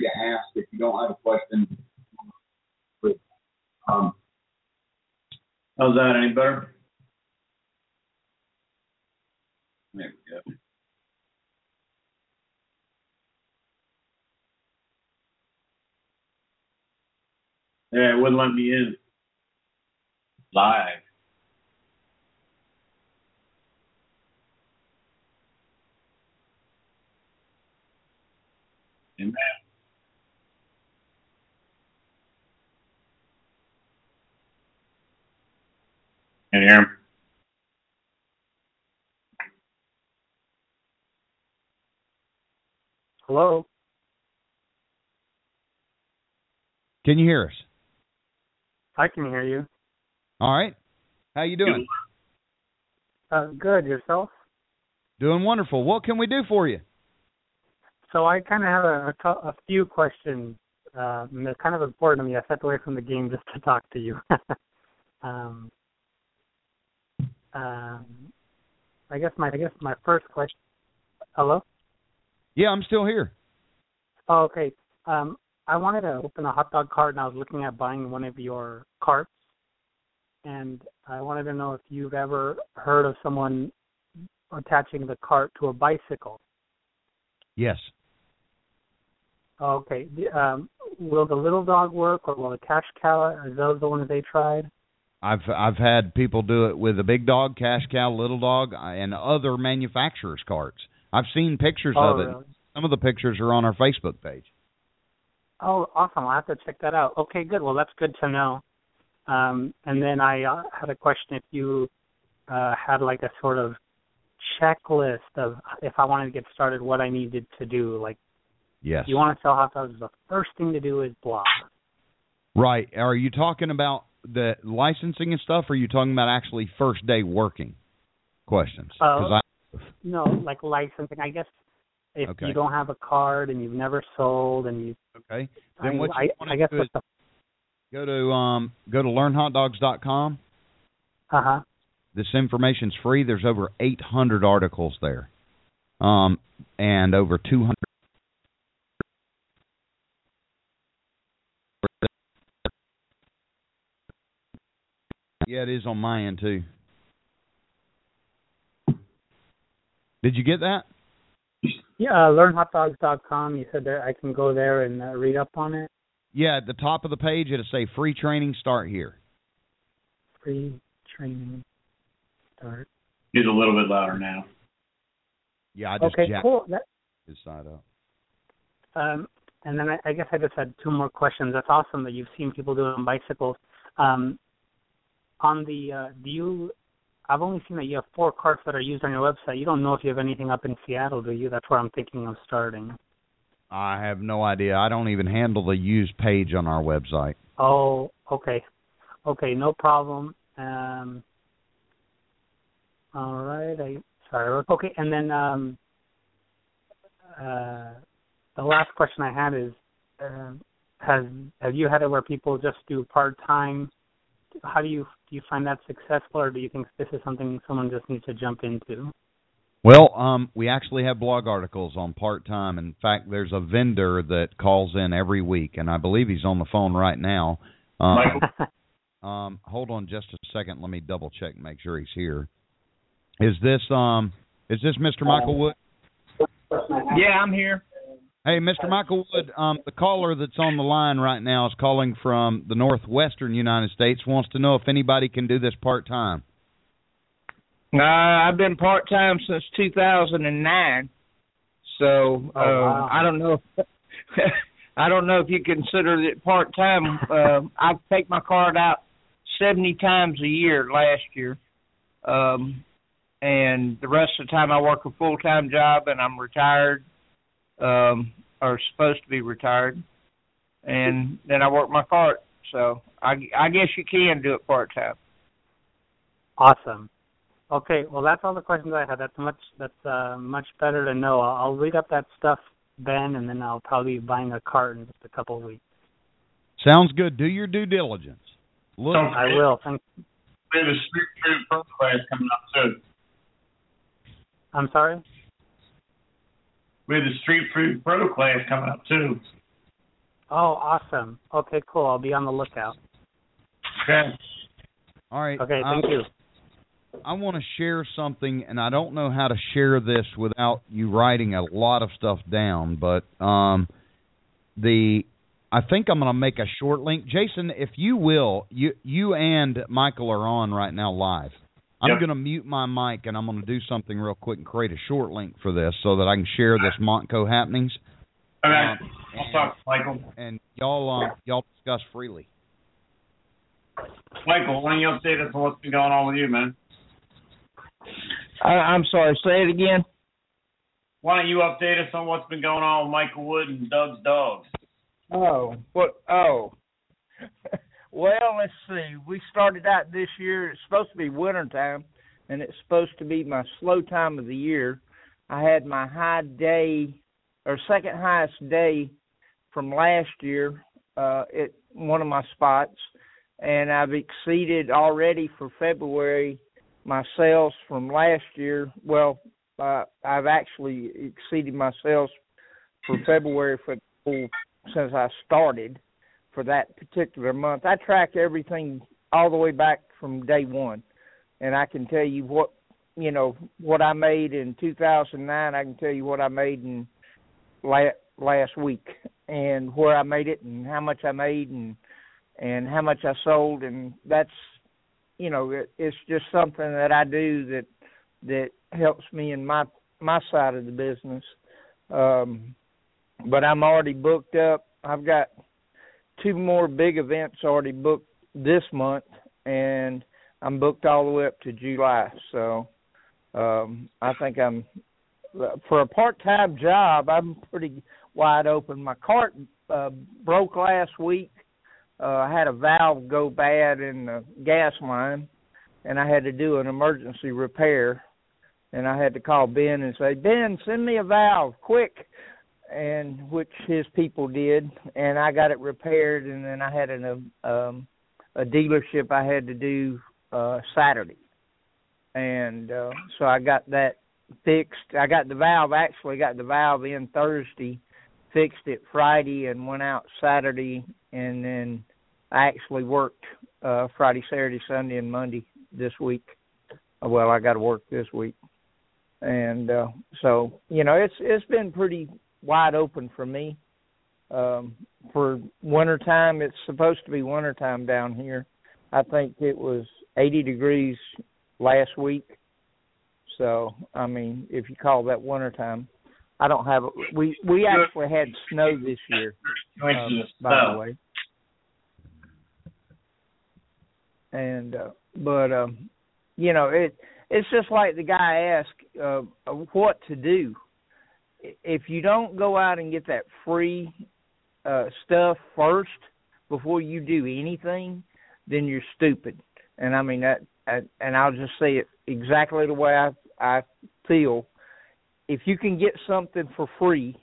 free to ask if you don't have a question. Um, How's that? Any better? There we go. Yeah, it wouldn't let me in. Live. Amen. Can you hear him? Hello. Can you hear us? I can hear you. All right. How you doing? Uh, good. Yourself? Doing wonderful. What can we do for you? So I kind of have a, a, a few questions. Uh, they're kind of important to me. I stepped away from the game just to talk to you. um, um, I guess my I guess my first question. Hello. Yeah, I'm still here. Oh, okay. Um, I wanted to open a hot dog cart, and I was looking at buying one of your carts. And I wanted to know if you've ever heard of someone attaching the cart to a bicycle. Yes. Okay. Um, will the little dog work, or will the cash cow? Are those the ones they tried? I've I've had people do it with a big dog, cash cow, little dog, and other manufacturers' carts. I've seen pictures oh, of it. really? Some of the pictures are on our Facebook page. Oh, awesome! I'll have to check that out. Okay, good. Well, that's good to know. Um, and then I uh, had a question: if you uh, had like a sort of checklist of if I wanted to get started, what I needed to do. Like, Yes. you want to sell hot dogs, the first thing to do is blog. Right. Are you talking about the licensing and stuff, or are you talking about actually first day working questions? Uh, 'Cause I, No, like licensing. I guess if Okay. you don't have a card and you've never sold and you, okay. Then what I, you want I guess is the go to um go to learnhotdogs.com. uh huh. This information's free. There's over 800 articles there, um, and over 200. Yeah, it is on my end too. Did you get that? Yeah, uh, learnhotdogs.com. You said that I can go there and uh, read up on it. Yeah, at the top of the page it'll say free training start here. Free training start. He's a little bit louder now. Yeah, I just Okay, jacked cool. That, his side up. um, and then I, I guess I just had two more questions. That's awesome that you've seen people doing on bicycles. Um, on the uh, do you? I've only seen that you have four carts that are used on your website. You don't know if you have anything up in Seattle, do you? That's where I'm thinking of starting. I have no idea. I don't even handle the used page on our website. Oh, okay, okay, no problem. Um, all right, I sorry. Okay, and then um, uh, the last question I had is, uh, has have you had it where people just do part time? How do you do you find that successful, or do you think this is something someone just needs to jump into? Well, um, we actually have blog articles on part time. In fact, there's a vendor that calls in every week, and I believe he's on the phone right now. Um, um, hold on just a second. Let me double check and make sure he's here. Is this um is this Mr. Michael Wood? Yeah, I'm here. Hey, Mr. Michael Wood, um, the caller that's on the line right now is calling from the northwestern United States. Wants to know if anybody can do this part time. Uh, I've been part time since 2009, so Oh, uh, wow. I don't know. If, I don't know if you consider it part time. Uh, I take my card out 70 times a year last year, um, and the rest of the time I work a full time job, and I'm retired, um, are supposed to be retired, and then I work my part. So I, I guess you can do it part time. Awesome. Okay, well that's all the questions I had. That's much that's uh, much better to know. I'll, I'll read up that stuff, Ben, and then I'll probably be buying a cart in just a couple of weeks. Sounds good. Do your due diligence. Look, Don't I will. Thank. We have a street food pro coming up too. I'm sorry. We have the street food pro class coming up too. Oh, awesome. Okay, cool. I'll be on the lookout. Okay. All right. Okay, thank um, you. I want to share something, and I don't know how to share this without you writing a lot of stuff down. But um, the I think I'm going to make a short link. Jason, if you will, you you and Michael are on right now live. I'm Yep. going to mute my mic and I'm going to do something real quick and create a short link for this so that I can share this Montco happenings Okay. Um, I'll talk to Michael. and y'all uh, y'all discuss freely. Michael, why don't you update us on what's been going on with you, man? I, I'm sorry. Say it again. Why don't you update us on what's been going on with Michael Wood and Doug's dogs? Oh, what? Oh, well, let's see. We started out this year. It's supposed to be winter time, and it's supposed to be my slow time of the year. I had my high day, or second highest day from last year uh, at one of my spots, and I've exceeded already for February my sales from last year. Well, uh, I've actually exceeded my sales for February for since I started for that particular month. I track everything all the way back from day one, and I can tell you what you know what I made in 2009. I can tell you what I made in la- last week, and where I made it, and how much I made, and and how much I sold, and that's you know it, it's just something that I do that that helps me in my my side of the business. Um, but I'm already booked up. I've got two more big events already booked this month, and I'm booked all the way up to July. So um, I think I'm for a part-time job. I'm pretty wide open. My cart uh, broke last week. Uh, I had a valve go bad in the gas line, and I had to do an emergency repair. And I had to call Ben and say, Ben, send me a valve quick and which his people did, and I got it repaired, and then I had an um, a dealership I had to do uh, Saturday, and uh, so I got that fixed. I got the valve actually got the valve in Thursday, fixed it Friday, and went out Saturday, and then I actually worked uh, Friday, Saturday, Sunday, and Monday this week. Well, I got to work this week, and uh, so you know it's it's been pretty wide open for me. Um, for wintertime, it's supposed to be wintertime down here. I think it was 80 degrees last week. So, I mean, if you call that wintertime, I don't have we we actually had snow this year. Um, by the way. And uh, but um, you know it it's just like the guy asked uh, what to do. If you don't go out and get that free uh, stuff first before you do anything, then you're stupid. And I mean that, I, and I'll just say it exactly the way I I feel. If you can get something for free,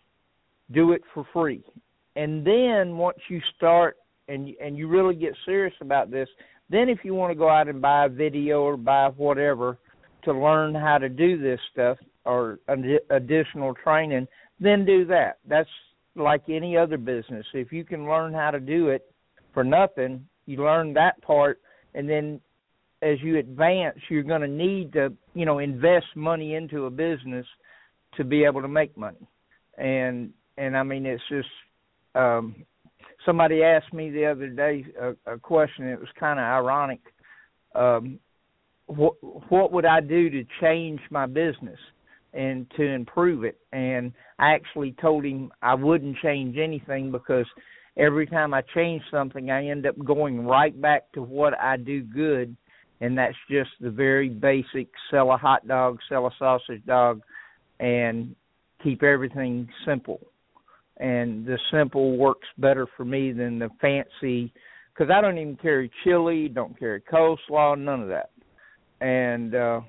do it for free. And then once you start and and you really get serious about this, then if you want to go out and buy a video or buy whatever to learn how to do this stuff or addi- additional training, then do that. That's like any other business. If you can learn how to do it for nothing, you learn that part and then as you advance, you're going to need to, you know, invest money into a business to be able to make money. And and I mean it's just um somebody asked me the other day a, a question it was kind of ironic um what what would I do to change my business and to improve it and I actually told him I wouldn't change anything because every time I change something I end up going right back to what I do good and that's just the very basic sell a hot dog, sell a sausage dog and keep everything simple. And the simple works better for me than the fancy because I don't even carry chili, don't carry coleslaw, none of that. And uh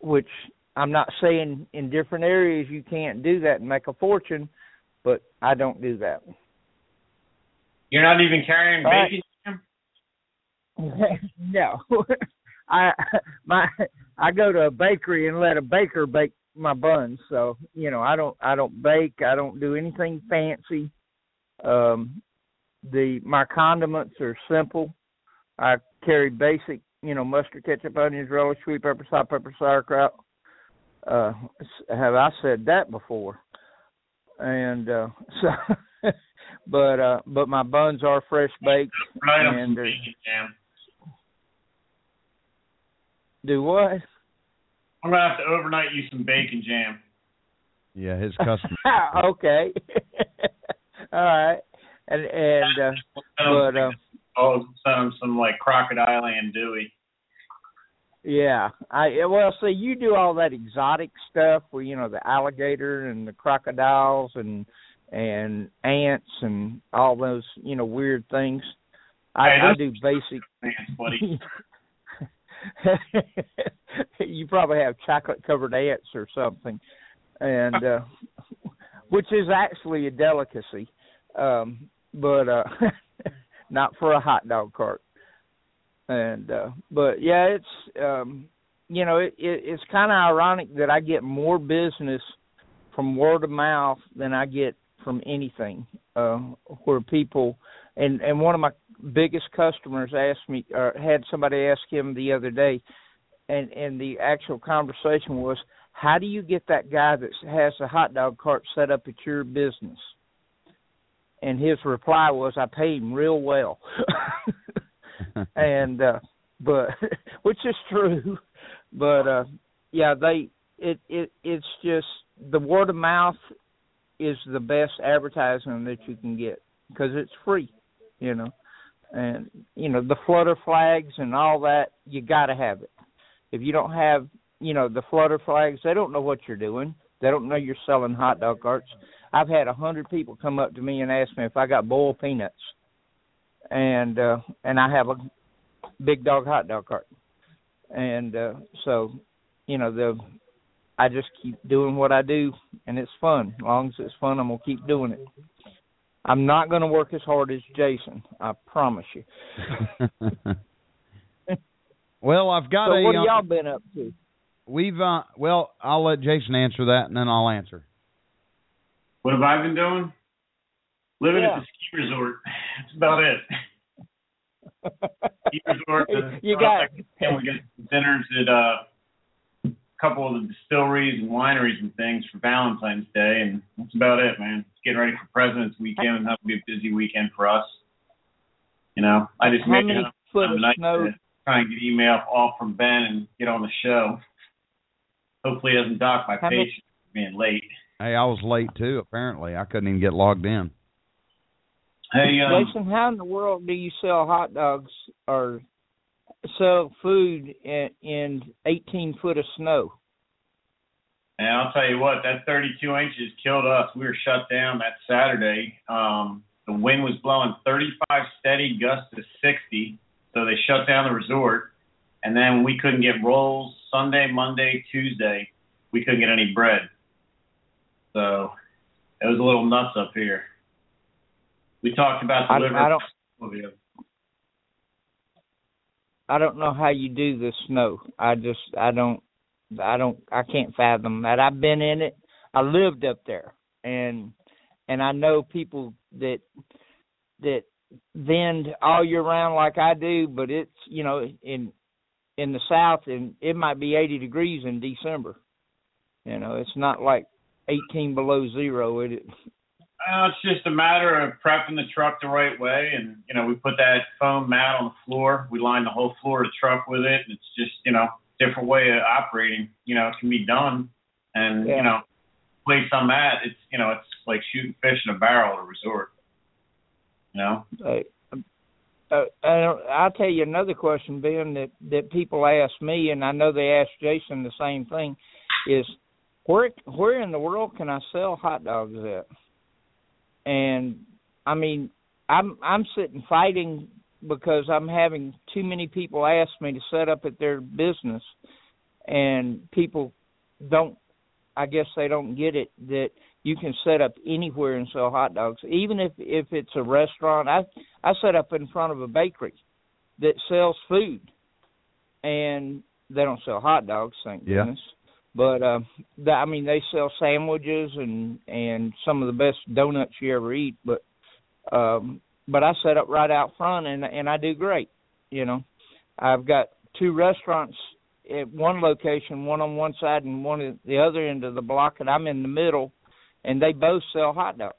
which I'm not saying in different areas you can't do that and make a fortune, but I don't do that. You're not even carrying right. no. I my I go to a bakery and let a baker bake my buns. So, you know, I don't I don't bake, I don't do anything fancy. Um the my condiments are simple. I carry basic, you know, mustard, ketchup, onions, relish, sweet pepper, salt, pepper, sauerkraut. Uh, have I said that before? And uh, so, but uh, but my buns are fresh baked. Right, and some bacon jam. do what? I'm gonna have to overnight you some bacon jam. Yeah, his customer. okay. All right. And and uh, but uh, oh, send him some like crocodile and Dewey. Yeah, I well, see, you do all that exotic stuff where you know the alligator and the crocodiles and and ants and all those you know weird things. I, Hey, I do basic. Thanks, buddy. you probably have chocolate covered ants or something, and uh, which is actually a delicacy, um, but uh, not for a hot dog cart. And uh, but yeah, it's um, you know it, it it's kind of ironic that I get more business from word of mouth than I get from anything. Uh, where people and and one of my biggest customers asked me or had somebody ask him the other day and and the actual conversation was how do you get that guy that has a hot dog cart set up at your business and his reply was i pay him real well and uh but which is true but uh yeah they it it it's just the word of mouth is the best advertising that you can get because it's free you know and you know the flutter flags and all that you got to have it. If you don't have you know the flutter flags they don't know what you're doing. They don't know you're selling hot dog carts. I've had a hundred people come up to me and ask me if i got boiled peanuts and uh and i have a big dog hot dog cart and uh so you know the i just keep doing what i do and it's fun as long as it's fun i'm gonna keep doing it i'm not gonna work as hard as jason i promise you well, I've got so a. what have uh, y'all been up to We've uh well, I'll let Jason answer that and then I'll answer. What have I been doing? Living Yeah. at the ski resort. That's about it. ski resort. uh, You got- and we got dinners at uh, a couple of the distilleries and wineries and things for Valentine's Day, and that's about it, man. Just getting ready for President's Weekend, and that'll be a busy weekend for us. You know, I just how made many it foot of nice snow to try and get email off from Ben and get on the show. Hopefully, it doesn't dock my How patience for being late. Hey, I was late too, apparently. I couldn't even get logged in. Hey, um, Jason, how in the world do you sell hot dogs or sell food in, in 18 foot of snow? And I'll tell you what, that 32 inches killed us. We were shut down that Saturday. Um, the wind was blowing 35 steady, gusts to 60. So they shut down the resort. And then we couldn't get rolls Sunday, Monday, Tuesday. We couldn't get any bread. So it was a little nuts up here. We talked about I- delivering. I don't- oh, I don't know how you do the snow. I just I don't I don't I can't fathom that. I've been in it. I lived up there and and I know people that that vend all year round like I do, but it's you know in in the south and it might be 80 degrees in December. You know, it's not like 18 below zero. It Uh, it's just a matter of prepping the truck the right way, and you know we put that foam mat on the floor. We line the whole floor of the truck with it. And it's just you know different way of operating. You know it can be done, and Yeah. you know place I'm at, it's you know it's like shooting fish in a barrel at a resort. You know, Uh, uh, uh, I'll tell you another question, Ben, that that people ask me, and I know they ask Jason the same thing, is where where in the world can I sell hot dogs at? And I mean, I'm I'm sitting fighting because I'm having too many people ask me to set up at their business, and people don't. I guess they don't get it that you can set up anywhere and sell hot dogs, even if if it's a restaurant. I I set up in front of a bakery that sells food, and they don't sell hot dogs, thank Yeah. goodness. But uh, the, I mean, they sell sandwiches and and some of the best donuts you ever eat. But um, but I set up right out front and and I do great. You know, I've got two restaurants at one location, one on one side and one at the other end of the block, and I'm in the middle, and they both sell hot dogs.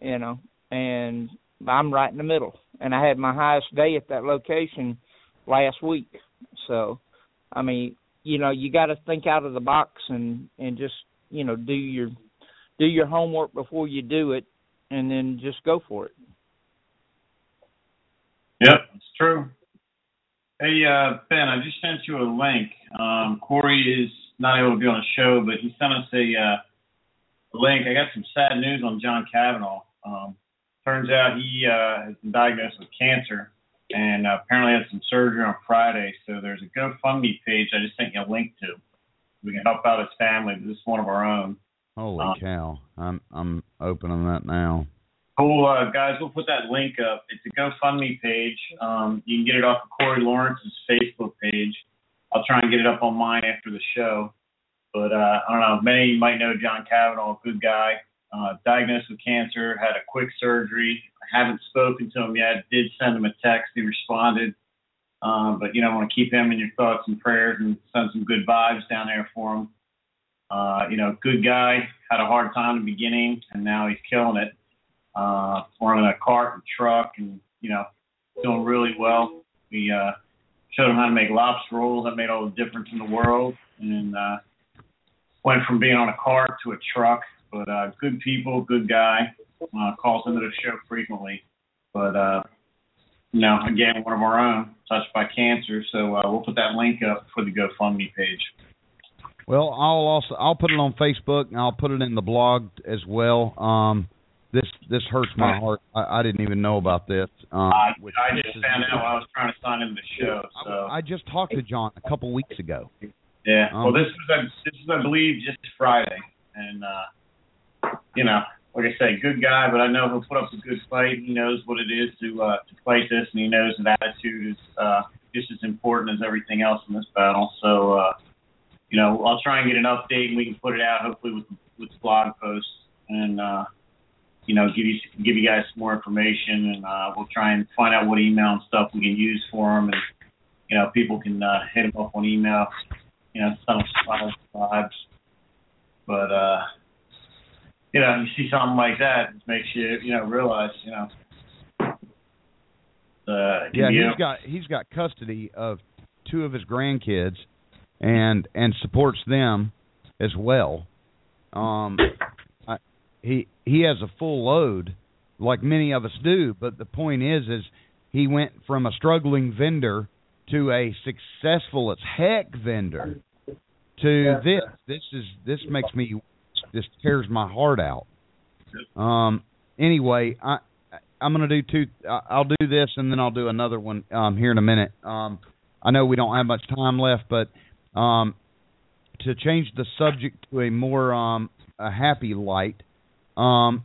You know, and I'm right in the middle, and I had my highest day at that location last week. So, I mean, you know, you got to think out of the box and and just you know do your do your homework before you do it, and then just go for it. Yep, it's true. Hey, uh, Ben, I just sent you a link. Um, Corey is not able to be on the show, but he sent us a, uh, link. I got some sad news on John Kavanaugh. Um, turns out he uh, has been diagnosed with cancer and uh, apparently had some surgery on Friday. So there's a GoFundMe page I just sent you a link to. We can help out his family. This is one of our own. Holy um, cow! I'm I'm opening that now. Cool, uh, guys. We'll put that link up. It's a GoFundMe page. Um, you can get it off of Corey Lawrence's Facebook page. I'll try and get it up on mine after the show. But uh, I don't know. Many of you might know John Kavanaugh, good guy. Uh, diagnosed with cancer, had a quick surgery. I haven't spoken to him yet. Did send him a text. He responded. Um, but you know, I want to keep him in your thoughts and prayers and send some good vibes down there for him. Uh, you know, good guy. Had a hard time in the beginning, and now he's killing it. Uh, running a cart and truck, and you know, doing really well. We uh, showed him how to make lobster rolls. That made all the difference in the world. And uh, went from being on a cart to a truck. But uh, good people, good guy. Uh, calls into the show frequently. But uh, you know, again, one of our own, touched by cancer. So uh, we'll put that link up for the GoFundMe page. Well, I'll also I'll put it on Facebook and I'll put it in the blog as well. Um, this this hurts my heart. I, I didn't even know about this. Um, I, I just found out while I was trying to sign in the show. So I, I just talked to John a couple weeks ago. Yeah. Um, well, this was this is I believe just Friday, and uh, you know, like I say, good guy, but I know he'll put up a good fight. He knows what it is to uh, to fight this, and he knows that attitude is uh, just as important as everything else in this battle. So, uh, you know, I'll try and get an update, and we can put it out hopefully with with blog post, and uh, you know, give you give you guys some more information, and uh, we'll try and find out what email and stuff we can use for them, and you know, people can uh, hit them up on email. You know, some vibes, but uh you know, you see something like that, it makes you, you know, realize, you know. Uh, yeah, he's got he's got custody of two of his grandkids, and and supports them as well. Um, I, he he has a full load, like many of us do. But the point is, is he went from a struggling vendor to a successful as heck vendor to this. This is this makes me just tears my heart out. Um. Anyway, I I'm gonna do two. I'll do this and then I'll do another one um, here in a minute. Um, I know we don't have much time left, but um, to change the subject to a more um, a happy light, um,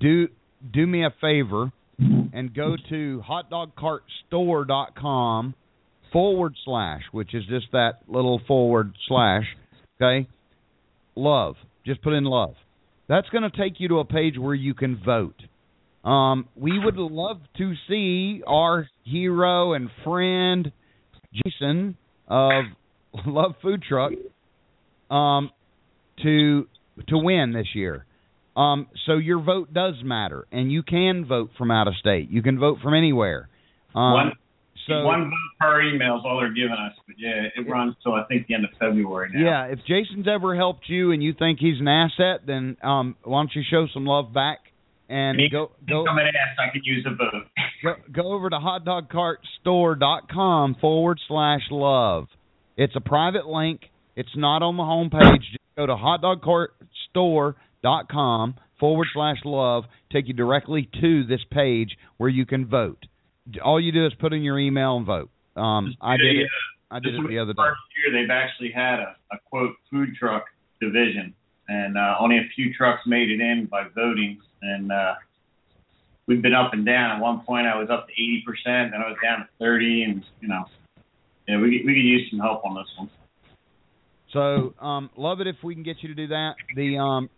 do do me a favor and go to hotdogcartstore.com forward slash, which is just that little forward slash. Okay, love. Just put in love. That's going to take you to a page where you can vote. Um, we would love to see our hero and friend Jason of Love Food Truck um, to to win this year. Um, so your vote does matter, and you can vote from out of state. You can vote from anywhere. Um, so one vote per email is all they're giving us. But yeah, it runs till I think the end of February now. Yeah, if Jason's ever helped you and you think he's an asset, then um, why don't you show some love back and he, go go. Come and ask, I could use a vote. go, go over to hotdogcartstore.com forward slash love. It's a private link. It's not on the homepage. Just go to hotdogcartstore.com forward slash love. Take you directly to this page where you can vote all you do is put in your email and vote. Um, I did it. I did it the other day. First year, they've actually had a, a quote food truck division, and uh, only a few trucks made it in by voting. And uh, we've been up and down. At one point, I was up to eighty percent, then I was down to thirty, and you know, yeah, we we could use some help on this one. So, um, love it if we can get you to do that. The um,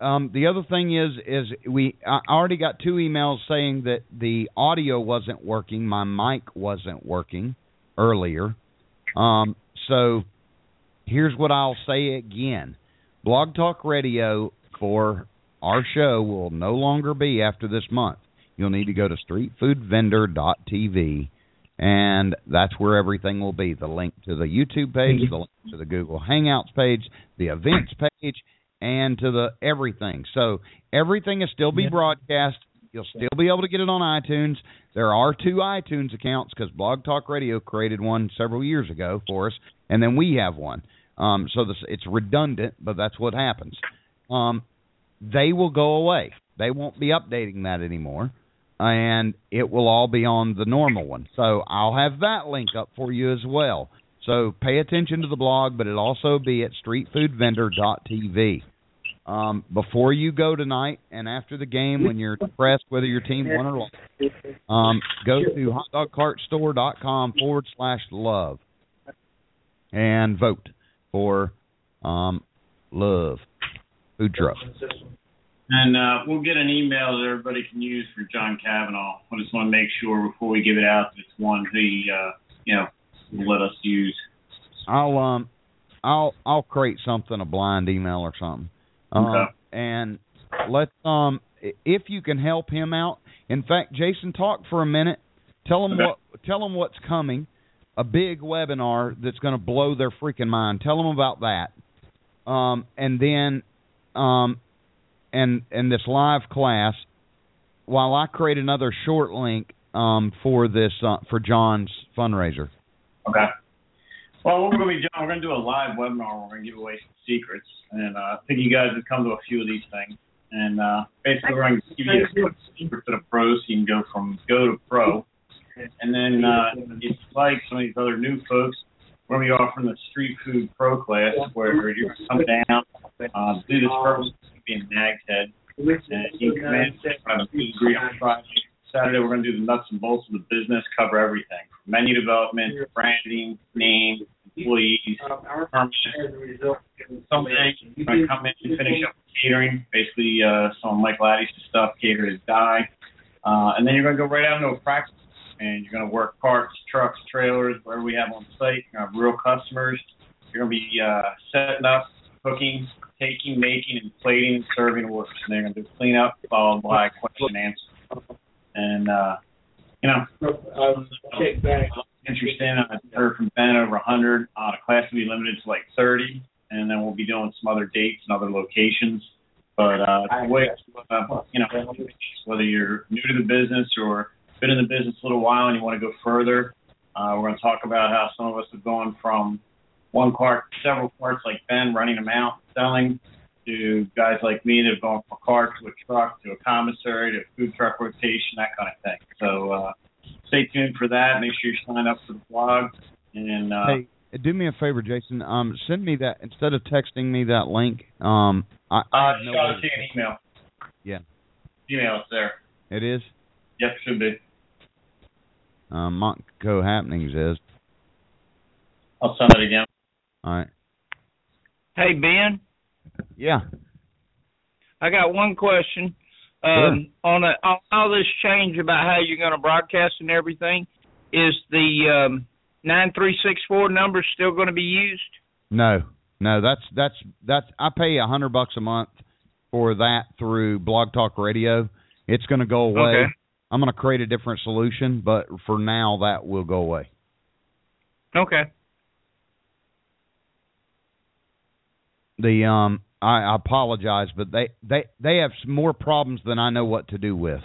um, the other thing is is we I already got two emails saying that the audio wasn't working, my mic wasn't working earlier. Um, so here's what I'll say again: Blog Talk Radio for our show will no longer be after this month. You'll need to go to streetfoodvendor.tv and that's where everything will be the link to the YouTube page, the link to the Google Hangouts page, the events page, and to the everything. So everything will still be broadcast. You'll still be able to get it on iTunes. There are two iTunes accounts because Blog Talk Radio created one several years ago for us, and then we have one. Um, so this, it's redundant, but that's what happens. Um, they will go away. They won't be updating that anymore and it will all be on the normal one. So I'll have that link up for you as well. So pay attention to the blog, but it'll also be at streetfoodvendor.tv. Um, before you go tonight and after the game, when you're depressed whether your team won or lost, um, go to hotdogcartstore.com forward slash love and vote for um, love food truck. And uh, we'll get an email that everybody can use for John Kavanaugh. I just want to make sure before we give it out that it's one he, uh, you know, let us use. I'll um, I'll I'll create something a blind email or something. Um, Okay. and let's um if you can help him out. In fact, Jason, talk for a minute. Tell him Okay. what tell him what's coming. A big webinar that's going to blow their freaking mind. Tell them about that. Um, and then um, and and this live class. While I create another short link um for this uh, for John's fundraiser. Okay. Well, we're going to be doing, we're going to do a live webinar. We're to give away some secrets, and uh, I think you guys have come to a few of these things. And uh, basically, we're going to give you a quick secret to the pro, so you can go from go to pro. And then, uh, if you like some of these other new folks, we're to be offering the street food pro class, where you're to come down, uh, do this first, be in Nags Head, and you can come in, have a food on Friday. Saturday, we're going to do the nuts and bolts of the business, cover everything menu development, branding, name, employees, permits. Someday, you're going to come in and finish up catering, basically uh, some of Michael Addy's stuff, cater his die. Uh, and then you're going to go right out into a practice, and you're going to work parts, trucks, trailers, whatever we have on site. You're going to have real customers. You're going to be uh, setting up, cooking, taking, making, and plating, serving orders. And they're going to do cleanup, followed by question and answer. And, uh, you know, interesting. I heard from Ben over 100. Uh, the class will be limited to like 30, and then we'll be doing some other dates and other locations. But uh, the way, uh, you know, whether you're new to the business or been in the business a little while and you want to go further, uh, we're going to talk about how some of us have gone from one cart, several carts like Ben, running them out, selling, to guys like me that have gone from a cart to a truck to a commissary to a food truck rotation, that kind of thing. So uh, stay tuned for that. Make sure you sign up for the blog. And uh, Hey, do me a favor, Jason. Um, send me that instead of texting me that link. Um, I, I uh, have no shot way it to you an email. Yeah. Email it's there. It is. Yep, should be. Um, Montco Happenings is. I'll send it again. All right. Hey Ben, Yeah. I got one question. Um, on, a, on all this change about how you're going to broadcast and everything, is the um, nine three six four number still going to be used? No, no, that's that's that's. I pay a hundred bucks a month for that through Blog Talk Radio. It's going to go away. Okay. I'm going to create a different solution, but for now, that will go away. Okay. The um, I, I apologize, but they they they have some more problems than I know what to do with.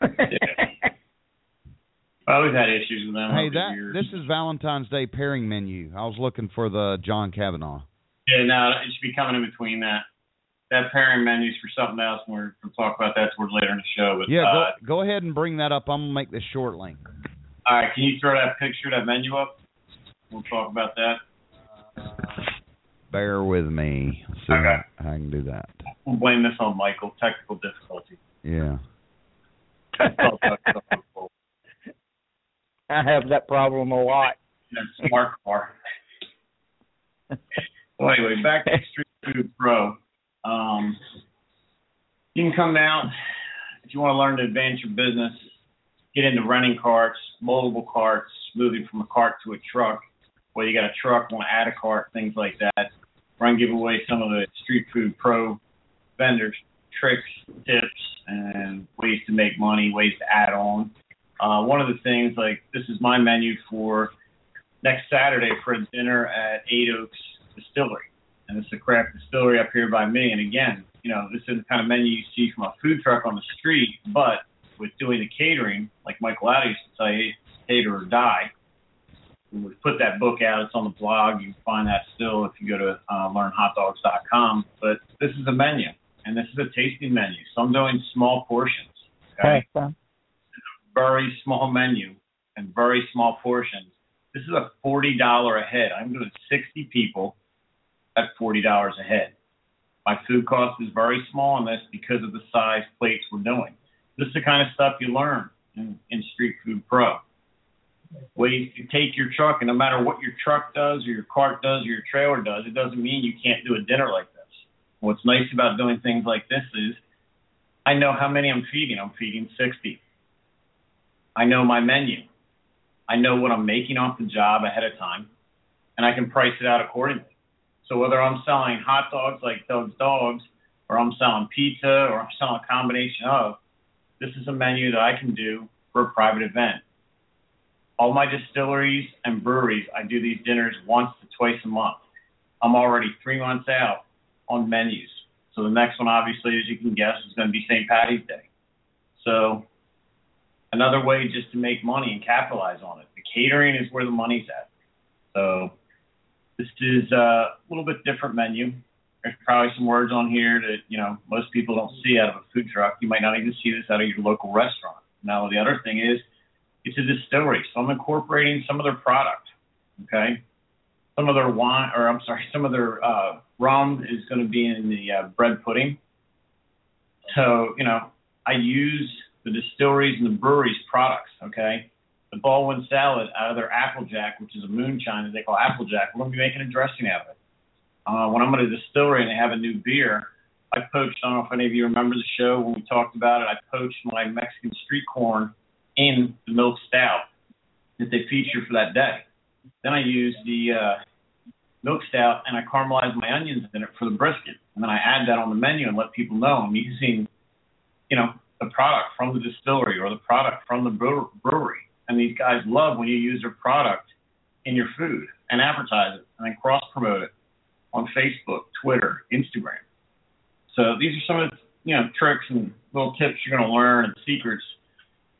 Well, we've had issues with them Hey, that years. this is Valentine's Day pairing menu. I was looking for the John Kavanaugh. Yeah, no, it should be coming in between that. That pairing menu's for something else, and we're going to talk about that towards later in the show. But Yeah, uh, go go ahead and bring that up. I'm gonna make this short link. all right, can you throw that picture, that menu up? We'll talk about that. Bear with me. See Okay. if I can do that. We'll blame this on Michael. Technical difficulty. Yeah. I have that problem a lot. That smart car. well, anyway, back to Street Food Pro. Um, you can come down if you want to learn to advance your business, get into renting carts, moldable carts, moving from a cart to a truck. Whether you got a truck, want to add a cart, things like that. We're going to give away some of the Street Food Pro vendors tricks, tips, and ways to make money, ways to add on. Uh, one of the things, like this is my menu for next Saturday for a dinner at Eight Oaks Distillery, and it's a craft distillery up here by me. And again, you know, this is the kind of menu you see from a food truck on the street, but with doing the catering, like Michael Addy used to say, cater or die. We put that book out. It's on the blog. You can find that still if you go to uh, learnhotdogs.com. But this is a menu, and this is a tasting menu. So I'm doing small portions. Okay. Very small menu and very small portions. This is a forty dollar a head. I'm doing sixty people at forty dollars a head. My food cost is very small on this because of the size plates we're doing. This is the kind of stuff you learn in, in Street Food Pro. Ways to take your truck, and no matter what your truck does, or your cart does, or your trailer does, it doesn't mean you can't do a dinner like this. What's nice about doing things like this is I know how many I'm feeding. I'm feeding 60. I know my menu. I know what I'm making off the job ahead of time, and I can price it out accordingly. So whether I'm selling hot dogs like Doug's Dogs, or I'm selling pizza, or I'm selling a combination of, this is a menu that I can do for a private event. All my distilleries and breweries, I do these dinners once to twice a month. I'm already three months out on menus. So the next one, obviously, as you can guess, is going to be St. Patty's Day. So another way just to make money and capitalize on it. The catering is where the money's at. So this is a little bit different menu. There's probably some words on here that you know most people don't see out of a food truck. You might not even see this out of your local restaurant. Now the other thing is, it's a distillery, so I'm incorporating some of their product. Okay, some of their wine, or I'm sorry, some of their uh, rum is going to be in the uh, bread pudding. So you know, I use the distilleries and the breweries products. Okay, the Baldwin salad out of their Applejack, which is a moonshine that they call Applejack. We're going to be making a dressing out of it. Uh, when I'm at a distillery and they have a new beer, I poached. I don't know if any of you remember the show when we talked about it. I poached my Mexican street corn in the milk stout that they feature for that day. Then I use the uh, milk stout and I caramelize my onions in it for the brisket, and then I add that on the menu and let people know I'm using, you know, the product from the distillery or the product from the brewery. And these guys love when you use their product in your food and advertise it and then cross promote it on Facebook, Twitter, Instagram. So these are some of the you know tricks and little tips you're going to learn and secrets,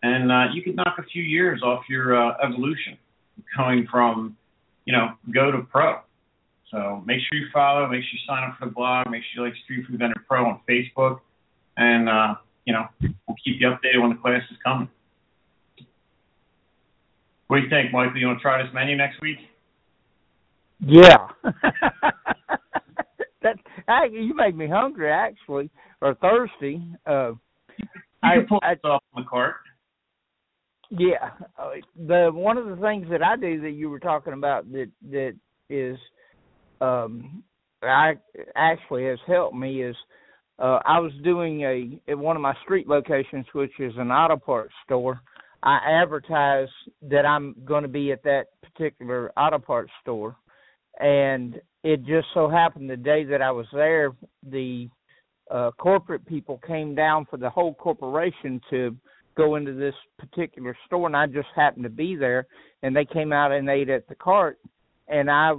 and uh, you could knock a few years off your uh, evolution going from you know go to pro. So make sure you follow, make sure you sign up for the blog, make sure you like Street Food Vendor Pro on Facebook, and uh, you know we'll keep you updated when the class is coming. What do you think, Michael? You want to try this menu next week? Yeah. that I, you make me hungry actually, or thirsty. Uh, you can pull I, off on the cart. Yeah, uh, the one of the things that I do that you were talking about that that is, um, I actually has helped me is. Uh, I was doing a at one of my street locations, which is an auto parts store, I advertise that I'm going to be at that particular auto parts store, and it just so happened the day that I was there, the uh, corporate people came down for the whole corporation to go into this particular store, and I just happened to be there, and they came out and ate at the cart, and I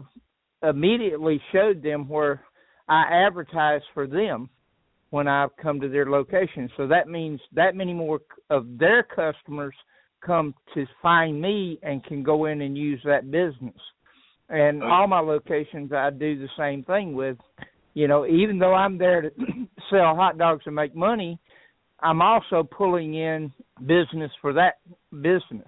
immediately showed them where I advertised for them when I come to their location. So that means that many more of their customers come to find me and can go in and use that business. And oh. all my locations I do the same thing with. You know, even though I'm there to sell hot dogs and make money, I'm also pulling in business for that business.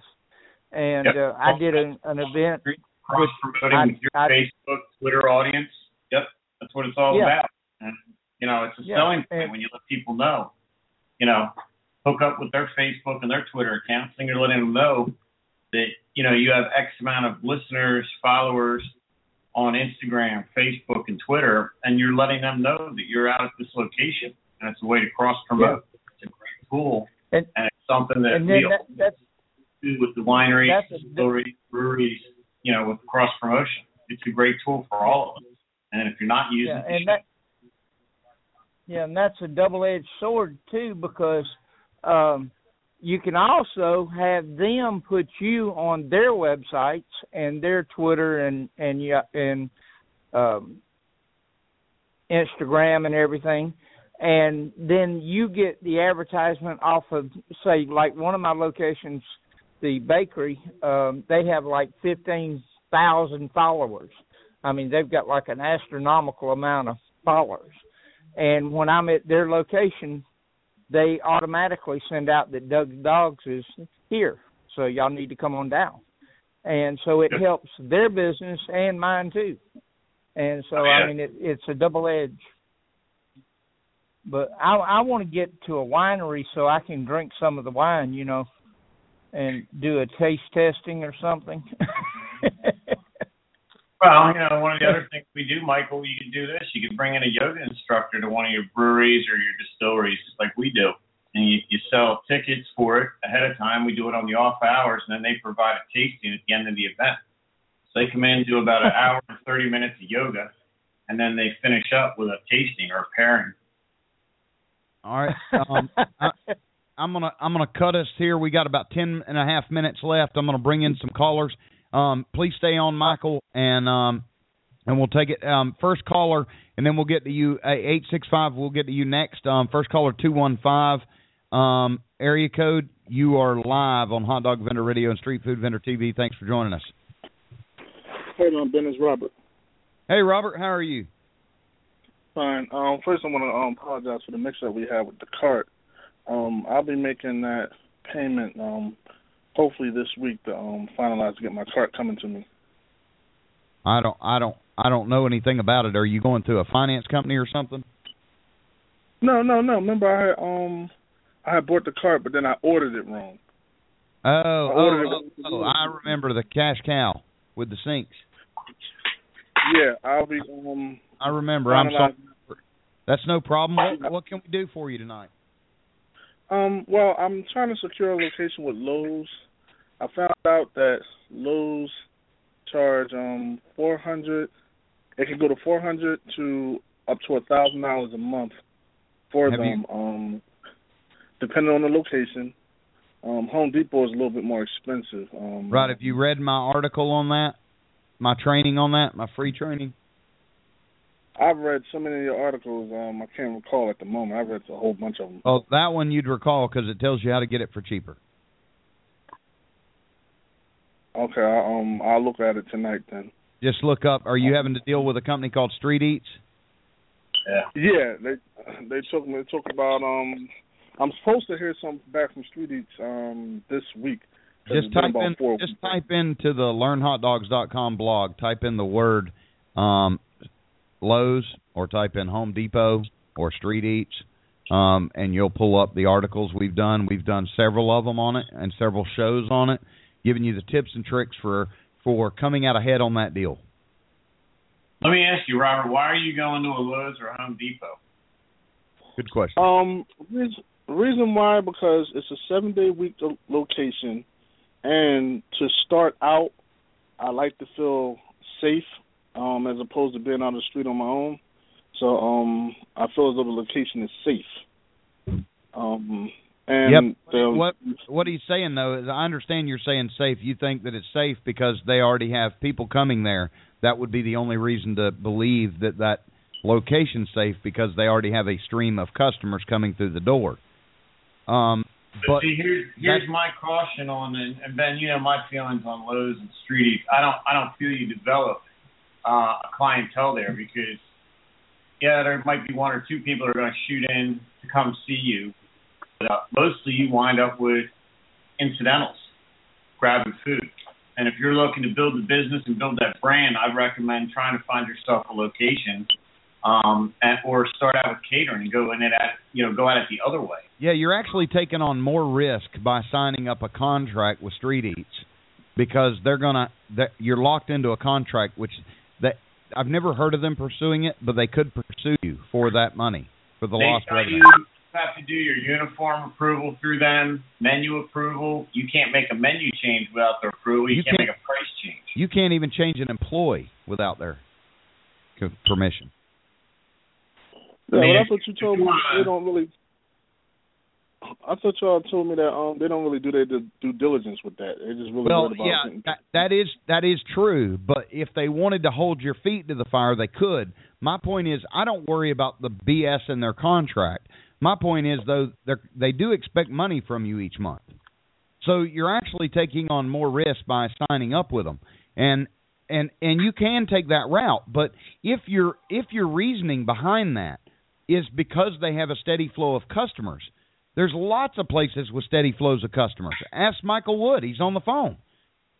And yep. uh, I did an, an event cross promoting with your I, Facebook, Twitter audience. Yep, that's what it's all yeah. about. And, you know, it's a yeah. selling point when you let people know. You know, hook up with their Facebook and their Twitter accounts, and you're letting them know that you know you have X amount of listeners, followers, on Instagram, Facebook, and Twitter, and you're letting them know that you're out at this location. And it's a way to cross promote. Yeah. It's a great tool, and, and it's something that we that, that's, do with the wineries, distilleries, breweries, you know, with cross promotion. It's a great tool for all of us. And if you're not using yeah, it, and that, yeah, and that's a double-edged sword too, because um, you can also have them put you on their websites and their Twitter and and and um, Instagram and everything, and then you get the advertisement off of say like one of my locations, the bakery. Um, they have like fifteen thousand followers. I mean, they've got like an astronomical amount of followers. And when I'm at their location, they automatically send out that Doug Dogs is here, so y'all need to come on down. And so it helps their business and mine too. And so I mean, it, it's a double edge. But I I want to get to a winery so I can drink some of the wine, you know, and do a taste testing or something. Well, you know, one of the other things we do, Michael, you can do this. You can bring in a yoga instructor to one of your breweries or your distilleries, just like we do. And you, you sell tickets for it ahead of time. We do it on the off hours, and then they provide a tasting at the end of the event. So they come in, do about an hour and 30 minutes of yoga, and then they finish up with a tasting or a pairing. All right. Um, I, I'm gonna I'm gonna cut us here. We got about ten and a half minutes left. I'm gonna bring in some callers. Um, please stay on, Michael, and um, and we'll take it. Um, first caller, and then we'll get to you. Eight six five. We'll get to you next. Um, first caller two one five. Um, area code. You are live on Hot Dog Vendor Radio and Street Food Vendor TV. Thanks for joining us. Hey, man, Ben is Robert. Hey, Robert. How are you? Fine. Um, first, I want to um, apologize for the mix-up we had with the cart. Um, I'll be making that payment um, hopefully this week to um finalize to get my cart coming to me. I don't I don't I don't know anything about it. Are you going through a finance company or something? No, no, no. Remember I had um I had bought the cart but then I ordered it wrong. Oh, oh, oh, oh, I remember the cash cow with the sinks. Yeah, I'll be um I remember. I'm sorry. That's no problem. What, what can we do for you tonight? Um, well, I'm trying to secure a location with Lowe's. I found out that Lowe's charge um four hundred. It can go to four hundred to up to a thousand dollars a month for Have them. you- Um, depending on the location. Um, Home Depot is a little bit more expensive. Um, Right. Have you read my article on that? My training on that? My free training? I've read so many of your articles. Um, I can't recall at the moment. I've read a whole bunch of them. Oh, that one you'd recall because it tells you how to get it for cheaper. Okay, I, um, I'll look at it tonight then. Just look up. Are you having to deal with a company called Street Eats? Yeah. Yeah, they they took me. They talk about um. I'm supposed to hear something back from Street Eats um this week. Just type about in. four Just weeks. type into the LearnHotDogs.com blog. Type in the word um, Lowe's or type in Home Depot or Street Eats, um, and you'll pull up the articles we've done. We've done several of them on it and several shows on it, giving you the tips and tricks for for coming out ahead on that deal. Let me ask you, Robert, why are you going to a Lowe's or a Home Depot? Good question. Um, reason, reason why because it's a seven day week location, and to start out, I like to feel safe, um, as opposed to being on the street on my own. So um, I feel as though the location is safe. Um, and Yep. the, What what he's saying though is, I understand you're saying safe. You think that it's safe because they already have people coming there. That would be the only reason to believe that that location's safe because they already have a stream of customers coming through the door. Um, but see, here's here's my caution on, and, and Ben, you know my feelings on Lowe's and Street I don't I don't feel you develop uh, a clientele there because yeah, there might be one or two people that are going to shoot in to come see you, but uh, mostly you wind up with incidentals grabbing food. And if you're looking to build the business and build that brand, I recommend trying to find yourself a location, um, or start out with catering and go in it at you know go at it the other way. yeah, you're actually taking on more risk by signing up a contract with Street Eats because they're gonna that you're locked into a contract which That I've never heard of them pursuing it, but they could pursue you for that money for the they lost revenue. You have to do your uniform approval through them, menu approval. You can't make a menu change without their approval. You, You can't can't- make a price change. You can't even change an employee without their permission. Yeah, well, that's what you told me. They don't really. I thought y'all told me that um they don't really do their due diligence with that. They just really Well, about yeah, getting- that, that is that is true. But if they wanted to hold your feet to the fire, they could. My point is, I don't worry about the BS in their contract. My point is, though, they they do expect money from you each month, so you're actually taking on more risk by signing up with them, and and and you can take that route. But if your if your reasoning behind that is because they have a steady flow of customers, there's lots of places with steady flows of customers. Ask Michael Wood; he's on the phone.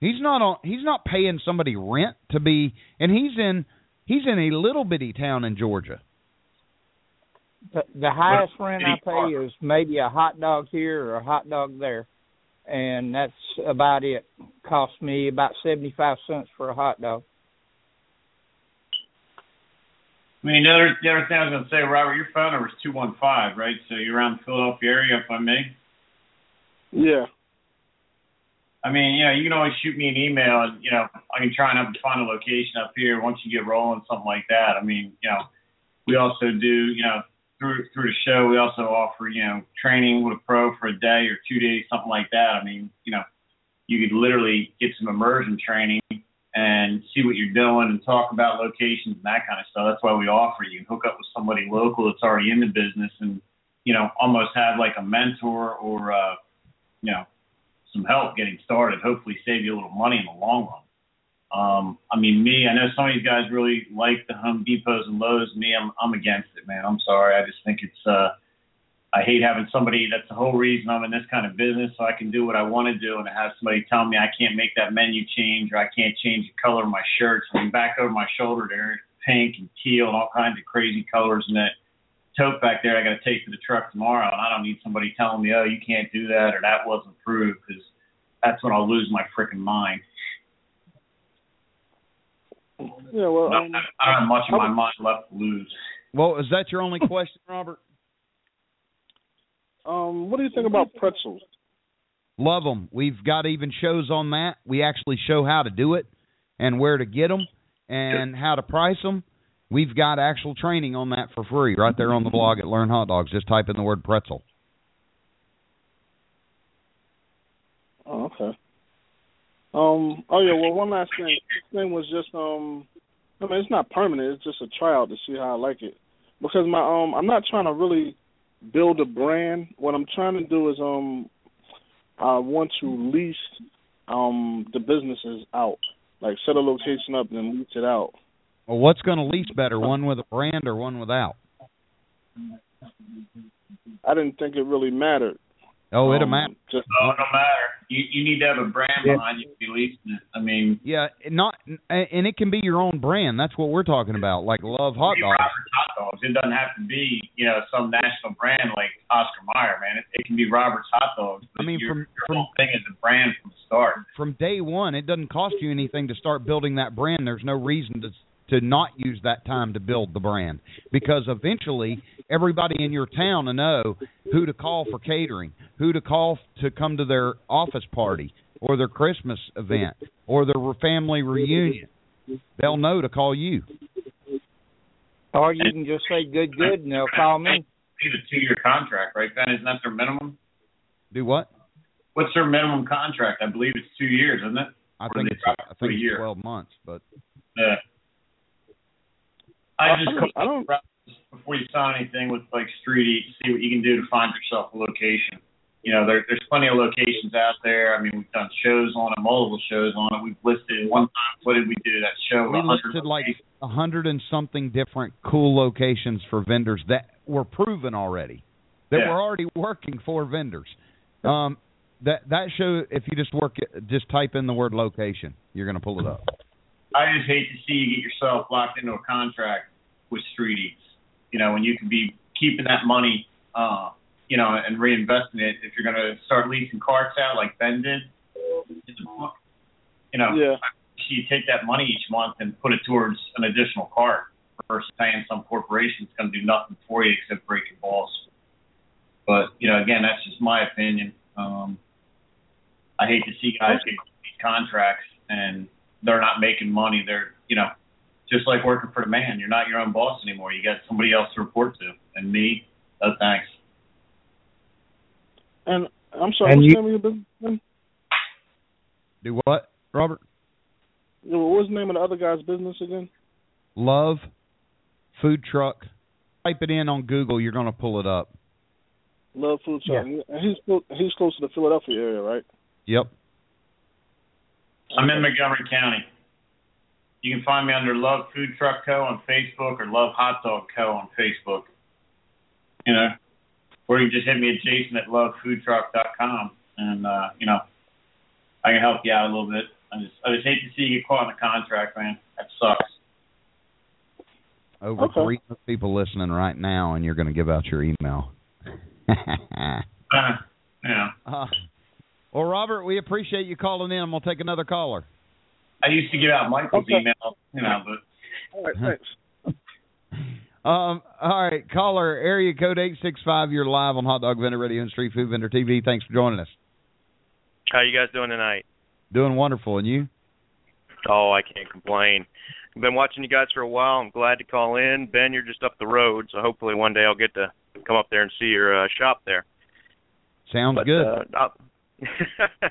He's not on. He's not paying somebody rent to be, and he's in. He's in a little bitty town in Georgia. The, the highest rent I pay is maybe a hot dog here or a hot dog there, and that's about it. Costs me about seventy five cents for a hot dog. I mean, the other, the other thing I was going to say, Robert, your phone number is 215, right? So you're around the Philadelphia area, if I may. yeah. I mean, you know, you can always shoot me an email, and you know, I can try and help you find a location up here once you get rolling, something like that. I mean, you know, we also do, you know, through through the show, we also offer, you know, training with a pro for a day or two days, something like that. I mean, you know, you could literally get some immersion training and see what you're doing and talk about locations and that kind of stuff. That's why we offer you hook up with somebody local that's already in the business and, you know, almost have like a mentor or, uh, you know, some help getting started. Hopefully, save you a little money in the long run. Um, I mean, me, I know some of you guys really like the Home Depots and Lowe's. Me, I'm I'm against it, man. I'm sorry. I just think it's uh, I hate having somebody. That's the whole reason I'm in this kind of business, so I can do what I want to do, and have somebody tell me I can't make that menu change or I can't change the color of my shirts. I mean, back over my shoulder there, pink and teal and all kinds of crazy colors, and that tote back there I got to take to the truck tomorrow, and I don't need somebody telling me, oh, you can't do that or that wasn't approved, because that's when I'll lose my freaking mind. Yeah, well, I um, don't, I don't have much of my mind left to lose. Well, is that your only question, Robert? Um, what do you think about pretzels? Love them. We've got even shows on that. We actually show how to do it and where to get them and how to price them. We've got actual training on that for free right there on the blog at Learn Hot Dogs. Just type in the word pretzel. Oh, okay. Um. Oh yeah. Well, one last thing. This thing was just um. I mean, it's not permanent. It's just a tryout to see how I like it. Because my um, I'm not trying to really build a brand. What I'm trying to do is um, I want to lease um the businesses out, like set a location up and then lease it out. Well, what's going to lease better, one with a brand or one without? I didn't think it really mattered. Oh, it'll Um, matter. Just Oh, no matter. You you need to have a brand Yeah. behind you to be leasing it. I mean, Yeah, not and it can be your own brand. That's what we're talking about. Like Love Hot Dogs. Robert's Hot Dogs. It doesn't have to be you know some national brand like Oscar Mayer, man. It, it can be Robert's Hot Dogs. I mean, your, from- your from- whole thing is a brand from the start. From day one, it doesn't cost you anything to start building that brand. There's no reason to to not use that time to build the brand because eventually everybody in your town will know who to call for catering, who to call to come to their office party or their Christmas event or their family reunion. They'll know to call you. Or you can just say good, good, and they'll call me. It's a two-year contract, right, Ben? Isn't that their minimum? Do what? What's their minimum contract? I believe it's two years, isn't it? I Or think it's drop I think a it's year. twelve months, but Yeah. I I just don't- I don't- before you sign anything with like Street Eat, see what you can do to find yourself a location. You know, there, there's plenty of locations out there. I mean, we've done shows on it, multiple shows on it. We've listed one time. What did we do? That show. we 100 listed like a hundred and something different cool locations for vendors that were proven already, that Yeah. were already working for vendors. Um, that that show, if you just work, it, just type in the word location, you're gonna pull it up. I just hate to see you get yourself locked into a contract with Street Eats. You know, when you could be keeping that money, uh, you know, and reinvesting it. If you're going to start leasing carts out like Ben did, it's a book. You know, yeah. you take that money each month and put it towards an additional cart versus paying some corporation that's going to do nothing for you except break your balls. But you know, again, that's just my opinion. Um, I hate to see guys get these contracts and they're not making money. They're you know, just like working for the man. You're not your own boss anymore. You got somebody else to report to. And me, no thanks. And I'm sorry, And what's you- the name of your business? Do what, Robert? Yeah, well, what's the name of the other guy's business again? Love food truck. Type it in on Google. You're going to pull it up. Love Food Truck. And he's clo- he's close to the Philadelphia area, right? Yep. I'm in Montgomery County. You can find me under Love Food Truck Co. on Facebook or Love Hot Dog Co. on Facebook. You know, or you can just hit me at Jason at lovefoodtruck.com, and uh, you know, I can help you out a little bit. I just I just hate to see you get caught in a contract, man. That sucks. Over Okay. 300 people listening right now, and you're going to give out your email. Uh, yeah. uh, well, Robert, we appreciate you calling in. I'm going to take another caller. I used to give out Michael's Okay. email, you know, but All right, thanks. Um, all right, caller, area code 865. You're live on Hot Dog Vendor Radio and Street Food Vendor TV. Thanks for joining us. How you guys doing tonight? Doing wonderful. And you? Oh, I can't complain. I've been watching you guys for a while. I'm glad to call in. Ben, you're just up the road, so hopefully one day I'll get to come up there and see your uh, shop there. Sounds but, good. Uh, I'll-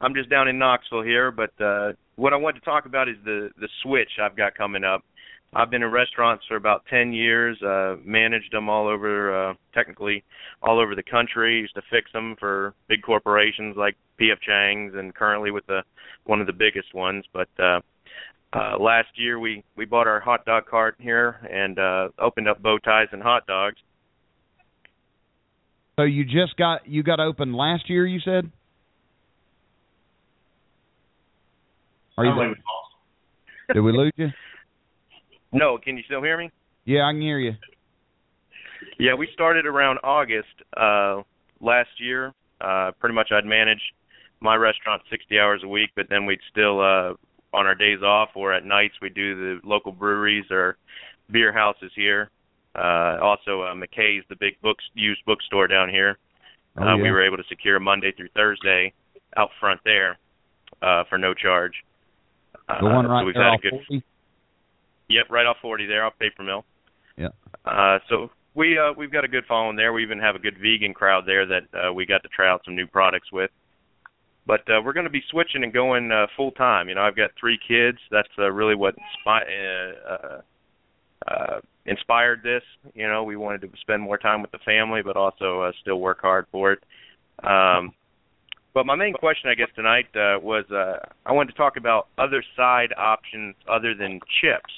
I'm just down in Knoxville here, but uh what I want to talk about is the the switch I've got coming up. I've been in restaurants for about 10 years, uh managed them all over uh technically all over the country, used to fix them for big corporations like PF Chang's and currently with the one of the biggest ones, but uh uh last year we we bought our hot dog cart here and uh opened up bow ties and hot dogs so you just got you got open last year, you said? Are you like? Did we lose you? No, can you still hear me? Yeah, I can hear you. Yeah, we started around August uh last year. Uh pretty much I'd manage my restaurant 60 hours a week, but then we'd still uh on our days off or at nights we do the local breweries or beer houses here. Uh also uh McKay's the big books used bookstore down here. Oh, uh yeah. we were able to secure Monday through Thursday out front there uh for no charge. Uh, the one right so we've there had off a good 40? Yep, right off 40 there, off Paper Mill. Yeah. Uh, so we uh, we've got a good following there. We even have a good vegan crowd there that uh, we got to try out some new products with. But uh, we're going to be switching and going uh, full time. You know, I've got three kids. That's uh, really what inspi- uh, uh, uh, inspired this. You know, we wanted to spend more time with the family, but also uh, still work hard for it. Um, but my main question, I guess, tonight uh, was uh, I wanted to talk about other side options other than chips.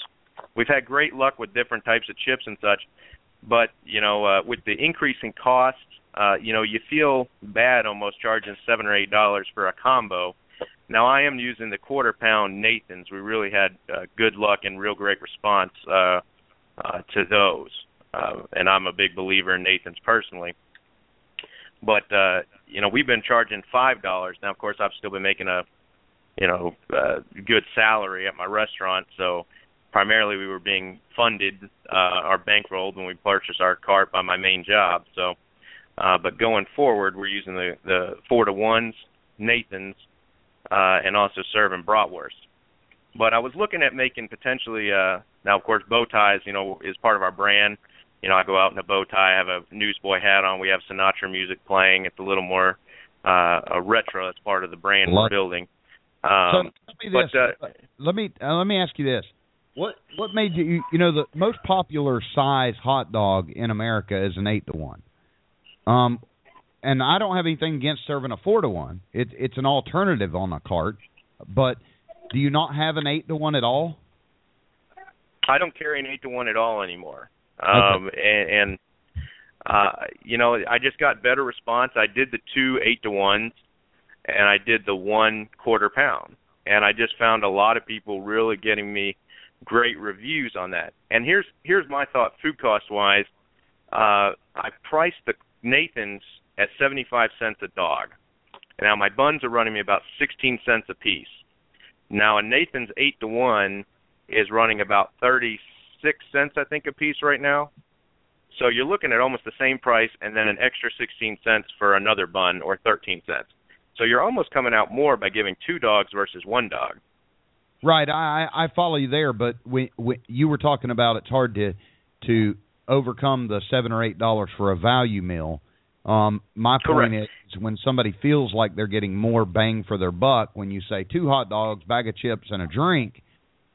We've had great luck with different types of chips and such, but you know, uh, with the increase in costs, uh, you know, you feel bad almost charging seven or eight dollars for a combo. Now I am using the quarter pound Nathan's. We really had uh, good luck and real great response uh, uh, to those, uh, and I'm a big believer in Nathan's personally. But uh, you know, we've been charging five dollars now. Of course, I've still been making a you know uh, good salary at my restaurant, so primarily we were being funded uh, or bankrolled when we purchased our cart by my main job. So, uh, but going forward, we're using the the four to ones, Nathan's, uh, and also serving bratwurst. But I was looking at making potentially uh, now, of course, bow ties. You know, is part of our brand. You know, I go out in a bow tie. I have a newsboy hat on. We have Sinatra music playing. It's a little more uh, a retro. It's part of the brand Love we're building. so Um, tell me but this. uh, let me uh, let me ask you this. What what made you you know the most popular size hot dog in America is an eight to one. Um, and I don't have anything against serving a four to one. It it's an alternative on a cart, but do you not have an eight to one at all? I don't carry an eight to one at all anymore. Um and, and uh you know, I just got better response. I did the two eight to ones and I did the one quarter pound. And I just found a lot of people really getting me great reviews on that. And here's here's my thought food cost wise. Uh I priced the Nathan's at seventy five cents a dog. Now my buns are running me about sixteen cents a piece. Now a Nathan's eight to one is running about thirty six cents, I think, a piece right now. So you're looking at almost the same price and then an extra 16 cents for another bun or 13 cents. So you're almost coming out more by giving two dogs versus one dog. Right, I I follow you there, but we, we you were talking about it's hard to to overcome the seven or eight dollars for a value meal. Um, my point is when somebody feels like they're getting more bang for their buck when you say two hot dogs, bag of chips, and a drink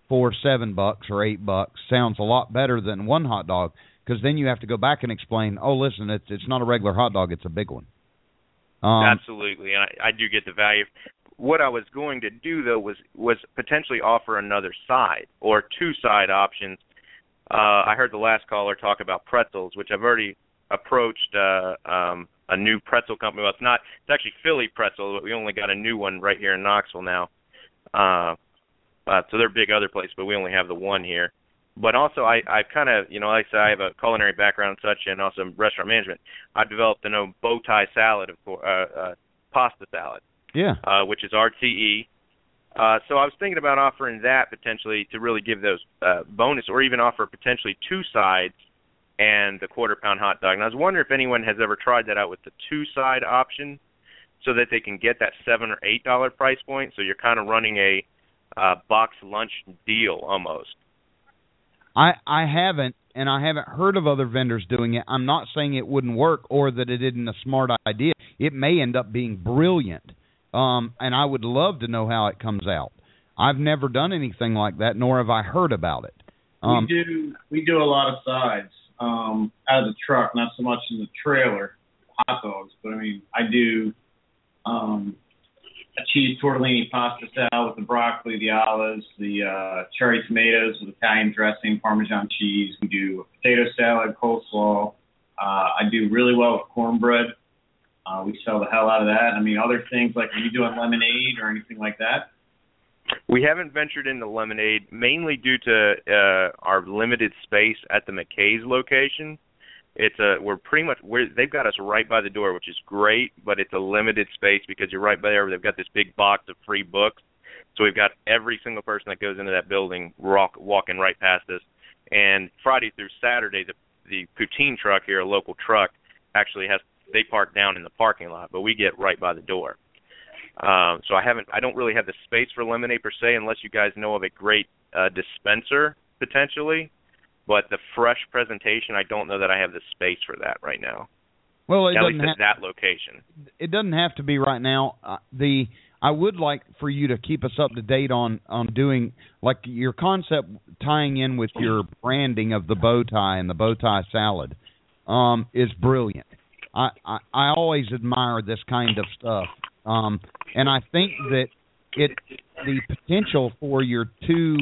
for seven bucks or eight bucks sounds a lot better than one hot dog because then you have to go back and explain. Oh, listen, it's it's not a regular hot dog; it's a big one. Um, Absolutely, and I, I do get the value. What I was going to do though was was potentially offer another side or two side options. Uh, I heard the last caller talk about pretzels, which I've already approached uh, um, a new pretzel company. Well, it's not. It's actually Philly Pretzel, but we only got a new one right here in Knoxville now. Uh, uh, so they're big other places, but we only have the one here. But also, I I kind of you know like I said, I have a culinary background and such, and also restaurant management. I developed a no bow tie salad, of course, uh, uh, pasta salad yeah, uh, which is RTE. Uh, so I was thinking about offering that potentially to really give those uh, bonus, or even offer potentially two sides and the quarter pound hot dog. And I was wondering if anyone has ever tried that out with the two side option, so that they can get that seven or eight dollar price point. So you're kind of running a uh, box lunch deal almost. I I haven't, and I haven't heard of other vendors doing it. I'm not saying it wouldn't work or that it isn't a smart idea. It may end up being brilliant, um, and I would love to know how it comes out. I've never done anything like that, nor have I heard about it. Um, we do we do a lot of sides um, out of the truck, not so much in the trailer, hot dogs, but I mean I do um, a cheese tortellini pasta salad with the broccoli, the olives, the uh, cherry tomatoes with Italian dressing, Parmesan cheese. We do a potato salad, coleslaw. Uh, I do really well with cornbread. Uh, we sell the hell out of that. I mean, other things like are you doing lemonade or anything like that? We haven't ventured into lemonade mainly due to uh, our limited space at the McKay's location. It's a we're pretty much we're they've got us right by the door, which is great, but it's a limited space because you're right by there. They've got this big box of free books, so we've got every single person that goes into that building walk, walking right past us. And Friday through Saturday, the the poutine truck here, a local truck, actually has they park down in the parking lot, but we get right by the door. Um, so I haven't, I don't really have the space for lemonade per se, unless you guys know of a great uh, dispenser potentially. But the fresh presentation, I don't know that I have the space for that right now. well, it At doesn't least at that location. it doesn't have to be right now. Uh, the I would like for you to keep us up to date on on doing like your concept tying in with your branding of the bow tie and the bow tie salad um, is brilliant. I, I I always admire this kind of stuff, um, and I think that it the potential for your two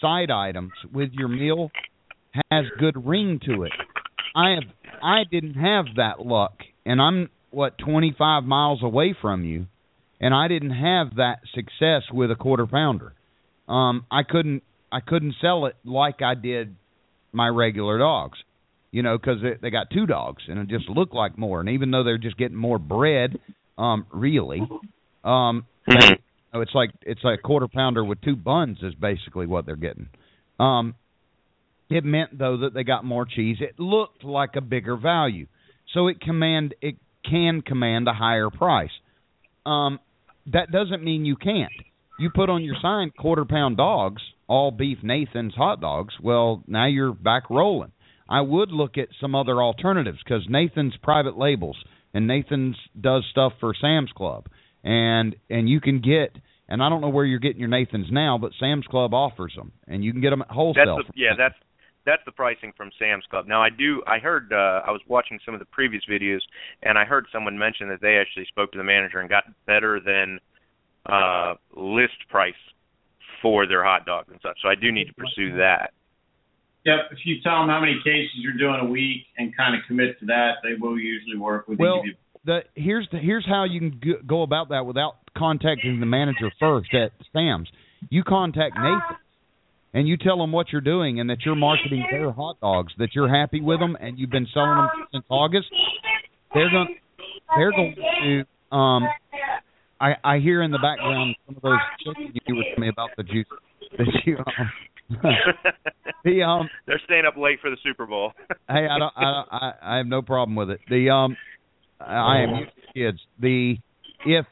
side items with your meal has good ring to it. I have I didn't have that luck, and I'm what 25 miles away from you, and I didn't have that success with a quarter pounder. Um, I couldn't I couldn't sell it like I did my regular dogs, you know, because they, they got two dogs and it just looked like more. And even though they're just getting more bread, um, really, um, Mhm. it's like it's like a quarter pounder with two buns is basically what they're getting. Um, it meant though that they got more cheese. It looked like a bigger value, so it command it can command a higher price. Um, that doesn't mean you can't. You put on your sign quarter pound dogs, all beef Nathan's hot dogs. Well, now you're back rolling. I would look at some other alternatives because Nathan's private labels and Nathan's does stuff for Sam's Club, and and you can get. And I don't know where you're getting your Nathan's now, but Sam's Club offers them, and you can get them at wholesale. That's the, yeah, that's that's the pricing from Sam's Club. Now I do I heard uh I was watching some of the previous videos and I heard someone mention that they actually spoke to the manager and got better than uh list price for their hot dogs and such. So I do need to pursue that. Yep. If you tell them how many cases you're doing a week and kind of commit to that, they will usually work with Well, you. the here's the here's how you can go, go about that without contacting the manager first at Sam's. You contact Nathan and you tell them what you're doing and that you're marketing their hot dogs, that you're happy with them and you've been selling them since August. They're going they're going to um I I hear in the background some of those chickens you were telling me about the juice that you. Um, the um. They're staying up late for the Super Bowl. hey, I don't. I, I I have no problem with it. The um. I am used to kids. The if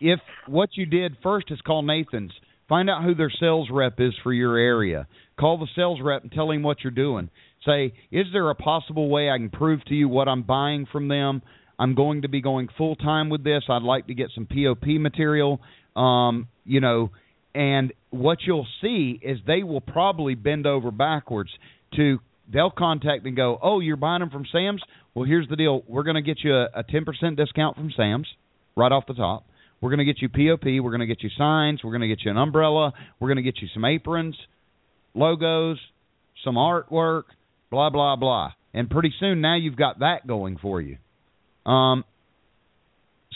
if what you did first is call Nathan's. Find out who their sales rep is for your area. Call the sales rep and tell him what you're doing. Say, is there a possible way I can prove to you what I'm buying from them? I'm going to be going full time with this. I'd like to get some POP material. Um, you know, and what you'll see is they will probably bend over backwards to they'll contact and go, "Oh, you're buying them from Sam's? Well, here's the deal. We're going to get you a, a 10% discount from Sam's right off the top. We're going to get you POP. We're going to get you signs. We're going to get you an umbrella. We're going to get you some aprons, logos, some artwork, blah blah blah. And pretty soon now you've got that going for you. Um,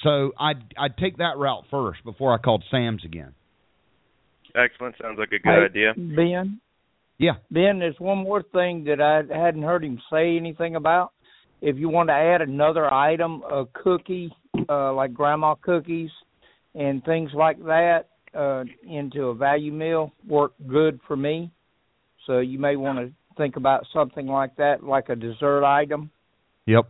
so I'd I'd take that route first before I called Sam's again. Excellent. Sounds like a good Hey, idea. Ben. Yeah. Ben, there's one more thing that I hadn't heard him say anything about. If you want to add another item, a cookie, uh, like grandma cookies and things like that, uh, into a value meal, work good for me. So you may want to think about something like that, like a dessert item. Yep.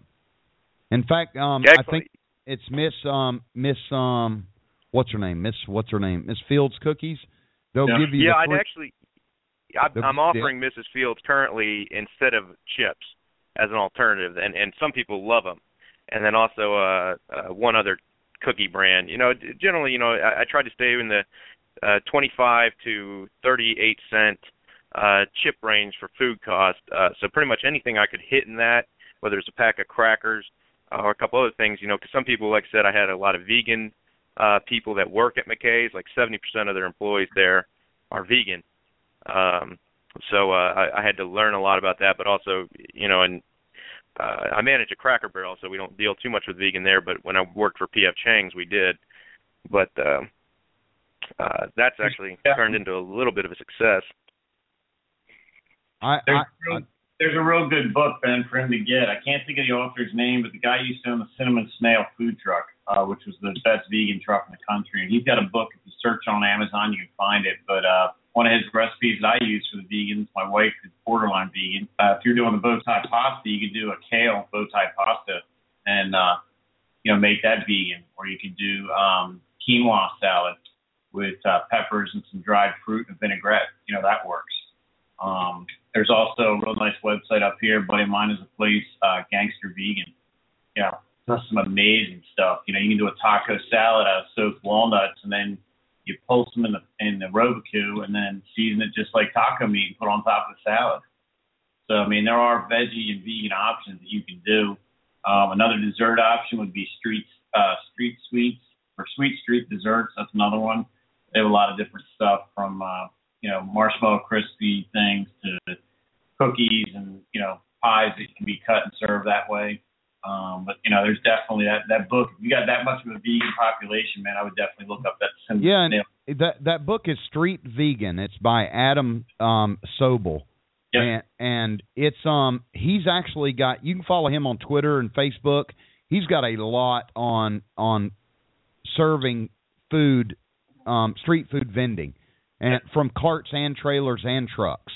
In fact, um, I think it's Miss um Miss um what's her name Miss what's her name Miss Fields cookies. They'll Yeah. give you yeah, I'd free- actually. I, The- I'm yeah. offering Mrs. Fields currently instead of chips as an alternative, and and some people love them. And then also uh, uh one other cookie brand. You know, generally, you know, I, I try to stay in the uh 25 to 38 cent uh chip range for food cost. Uh so pretty much anything I could hit in that, whether it's a pack of crackers uh, or a couple other things, you know, because some people, like I said, I had a lot of vegan uh people that work at McKay's. Like 70% of their employees there are vegan. Um, so uh, I, I had to learn a lot about that, but also, you know, and uh, I manage a Cracker Barrel, so we don't deal too much with vegan there. But when I worked for PF Chang's, we did. But uh, uh, that's actually Yeah. turned into a little bit of a success. I, There's, I, a real, there's a real good book, Ben, for him to get. I can't think of the author's name, but the guy used to own the Cinnamon Snail food truck, uh, which was the best vegan truck in the country. And he's got a book. If you search on Amazon, you can find it. But uh, one of his recipes that I use for the vegans, my wife is borderline vegan. Uh, if you're doing the bow tie pasta, you could do a kale bow tie pasta and, uh, you know, make that vegan. Or you could do um, quinoa salad with uh, peppers and some dried fruit and vinaigrette. You know, that works. Um, there's also a real nice website up here. Buddy of mine is a place, uh, Gangster Vegan. Yeah, does some amazing stuff. You know, you can do a taco salad out of soaked walnuts, and then you pulse them in the in the Robot Coupe, and then season it just like taco meat and put on top of the salad. So I mean, there are veggie and vegan options that you can do. Um, another dessert option would be street uh, street sweets or sweet street desserts. That's another one. They have a lot of different stuff from uh, you know marshmallow crispy things to cookies and you know pies that can be cut and served that way. Um, but you know, there's definitely that that book. If you got that much of a vegan population, man, I would definitely look up that. Cinnamon Yeah, and. That that book is Street Vegan. It's by Adam um Sobel. Yep. And and it's um he's actually got you can follow him on Twitter and Facebook. He's got a lot on on serving food um street food vending and from carts and trailers and trucks.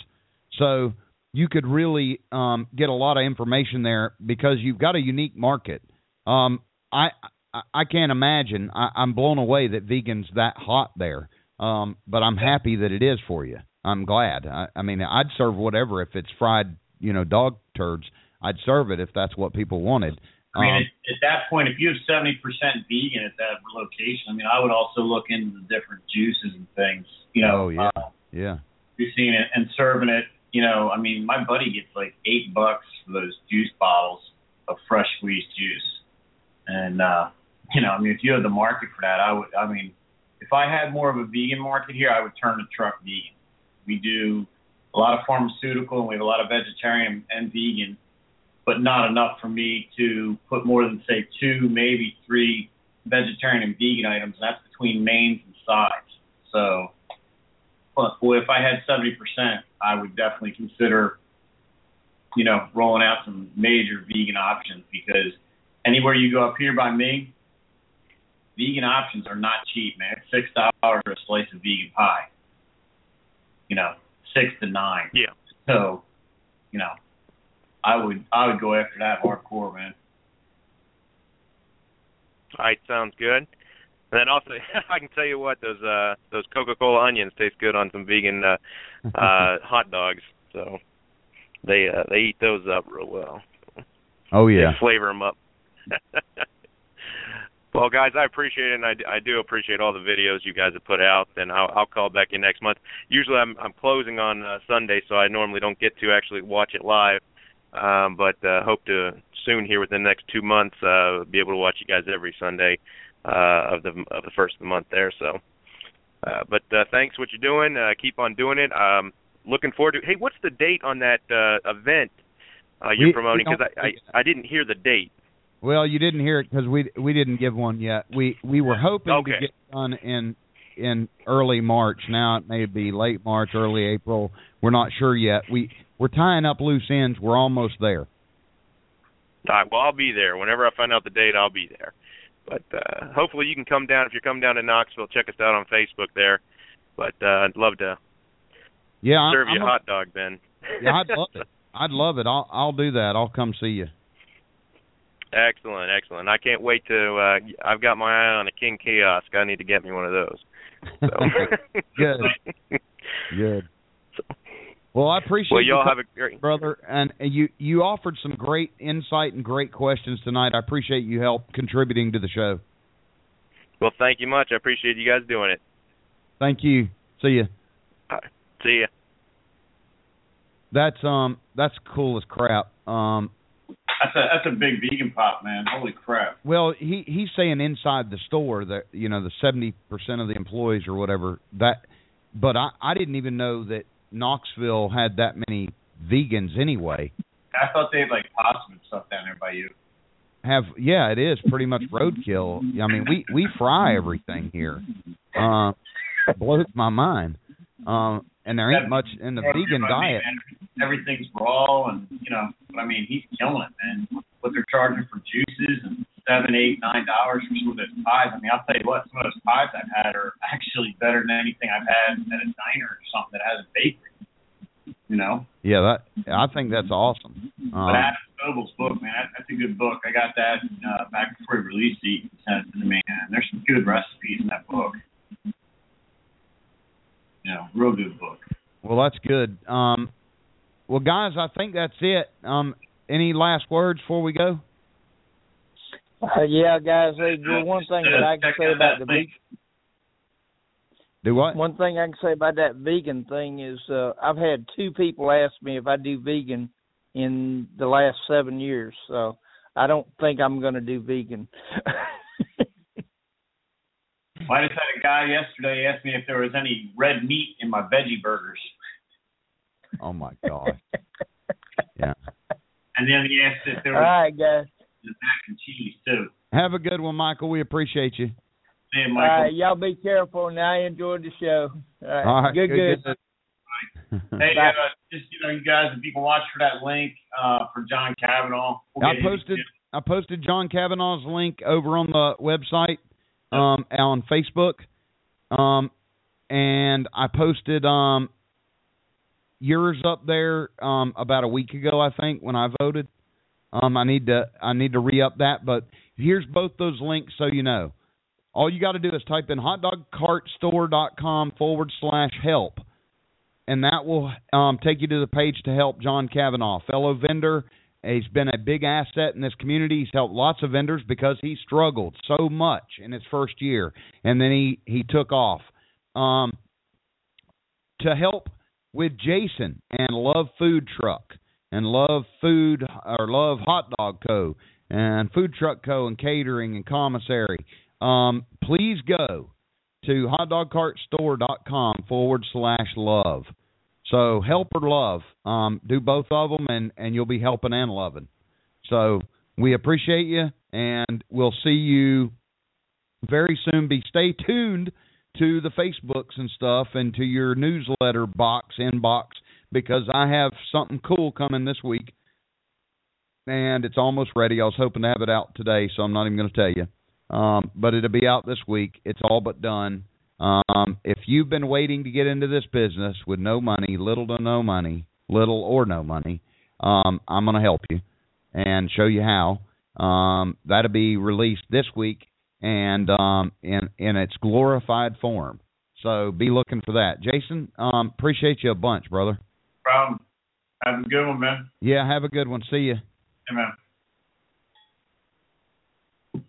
So you could really um get a lot of information there because you've got a unique market. Um I I, I can't imagine. I, I'm blown away that vegan's that hot there. Um, but I'm happy that it is for you. I'm glad. I, I mean, I'd serve whatever if it's fried, you know, dog turds. I'd serve it if that's what people wanted. I mean, Um, at, at that point, if you have 70% vegan at that location, I mean, I would also look into the different juices and things. You know, Oh, yeah. uh, yeah. you're seeing it and serving it. You know, I mean, my buddy gets like eight bucks for those juice bottles of fresh squeezed juice, and uh, you know, I mean, if you had the market for that, I would. I mean, if I had more of a vegan market here, I would turn the truck vegan. We do a lot of pharmaceutical and we have a lot of vegetarian and vegan, but not enough for me to put more than say two, maybe three vegetarian and vegan items. And that's between mains and sides. So, but if I had seventy percent, I would definitely consider, you know, rolling out some major vegan options because anywhere you go up here by me, vegan options are not cheap, man. It's six dollars a slice of vegan pie. You know, six to nine. Yeah. So, you know, I would I would go after that hardcore, man. All right, sounds good. And then also, I can tell you what those uh those Coca-Cola onions taste good on some vegan uh uh hot dogs. So they uh they eat those up real well. Oh yeah. They flavor them up. well, guys, I appreciate it, and I, I do appreciate all the videos you guys have put out. And I'll, I'll call back in next month. Usually, I'm I'm closing on uh, Sunday, so I normally don't get to actually watch it live. Um, but uh, hope to soon here within the next two months uh, be able to watch you guys every Sunday uh, of the of the first of the month there. So, uh, but uh, thanks for what you're doing. Uh, keep on doing it. Um, looking forward to. Hey, what's the date on that uh, event uh, you're We- promoting? Because I, I I didn't hear the date. Well, you didn't hear it because we we didn't give one yet. We we were hoping Okay. to get done in in early March. Now it may be late March, early April. We're not sure yet. We we're tying up loose ends. We're almost there. All right, well, I'll be there. Whenever I find out the date, I'll be there. But uh, hopefully, you can come down. If you're coming down to Knoxville, check us out on Facebook there. But uh, I'd love to Yeah, I'm- serve you I'm a hot dog, Ben. yeah, I'd love it. I'd love it. I'll I'll do that. I'll come see you. Excellent, excellent. I can't wait to. uh I've got my eye on a King kiosk. I need to get me one of those. So. Good. Good. Well, I appreciate Well, you y'all have a great. brother, and you you offered some great insight and great questions tonight. I appreciate you help contributing to the show. Well, thank you much. I appreciate you guys doing it. Thank you. See you. See ya. That's um that's cool as crap. Um That's a that's a big vegan pop, man. Holy crap. well he he's saying inside the store that you know the seventy percent of the employees or whatever that but I I didn't even know that Knoxville had that many vegans anyway. I thought they had like possum and stuff down there by you. Have yeah, it is pretty much roadkill. I mean we we fry everything here. Uh blows my mind. Um and there ain't much in the vegan I mean, diet. man, Everything's raw, and you know, but I mean, he's killing it, man. What they're charging for juices and seven, eight, nine dollars for some of those pies. I mean, I'll tell you what, some of those pies I've had are actually better than anything I've had at a diner or something that has a bakery. You know, Yeah, that I think that's awesome. Um, but Adam Sobel's book, man, that, that's a good book. I got that uh, back before he released it. He sent it to me, and there's some good recipes in that book. You know, real good book. Well, that's good. Um, well, guys, I think that's it. Um, any last words before we go? Uh, yeah, guys. Hey, one thing that I can say about the link. Do what? One thing I can say about that vegan thing is uh I've had two people ask me if I do vegan in the last seven years, so I don't think I'm going to do vegan. Well, I just had a guy yesterday ask me if there was any red meat in my veggie burgers, Oh my God. Yeah. and then he asked if there was right, guys. mac and cheese too. Have a good one, Michael. We appreciate you. Hey, Michael. right, y'all be careful. Now I enjoyed the show. All right, All right. good, good. Hey, uh, just you know, you guys, if you can watch for that link uh, for John Kavanaugh, we'll I posted I posted John Kavanaugh's link over on the website um, on Facebook, um, and I posted um, yours up there um, about a week ago, I think, when I voted. Um, I need to I need to re up that, but here's both those links so you know. All you got to do is type in hotdogcartstore.com forward slash help, and that will um, take you to the page to help John Kavanaugh, fellow vendor. He's been a big asset in this community. He's helped lots of vendors because he struggled so much in his first year, and then he he took off. Um, to help with Jason and Love Food Truck and Love Food or Love Hot Dog Co. and Food Truck Co. and Catering and Commissary. Um, please go to hotdogcartstore.com forward slash love. So help or love, um, do both of them, and and you'll be helping and loving. So we appreciate you, and we'll see you very soon. Be stay tuned to the Facebooks and stuff, and to your newsletter box inbox because I have something cool coming this week, and it's almost ready. I was hoping to have it out today, so I'm not even going to tell you. Um, but it'll be out this week. It's all but done. Um, if you've been waiting to get into this business with no money, little to no money, little or no money, um, I'm going to help you and show you how. Um, that'll be released this week and um, in in its glorified form. So be looking for that. Jason, um, appreciate you a bunch, brother. Problem. Have a good one, man. Yeah, have a good one. See you. Hey, man.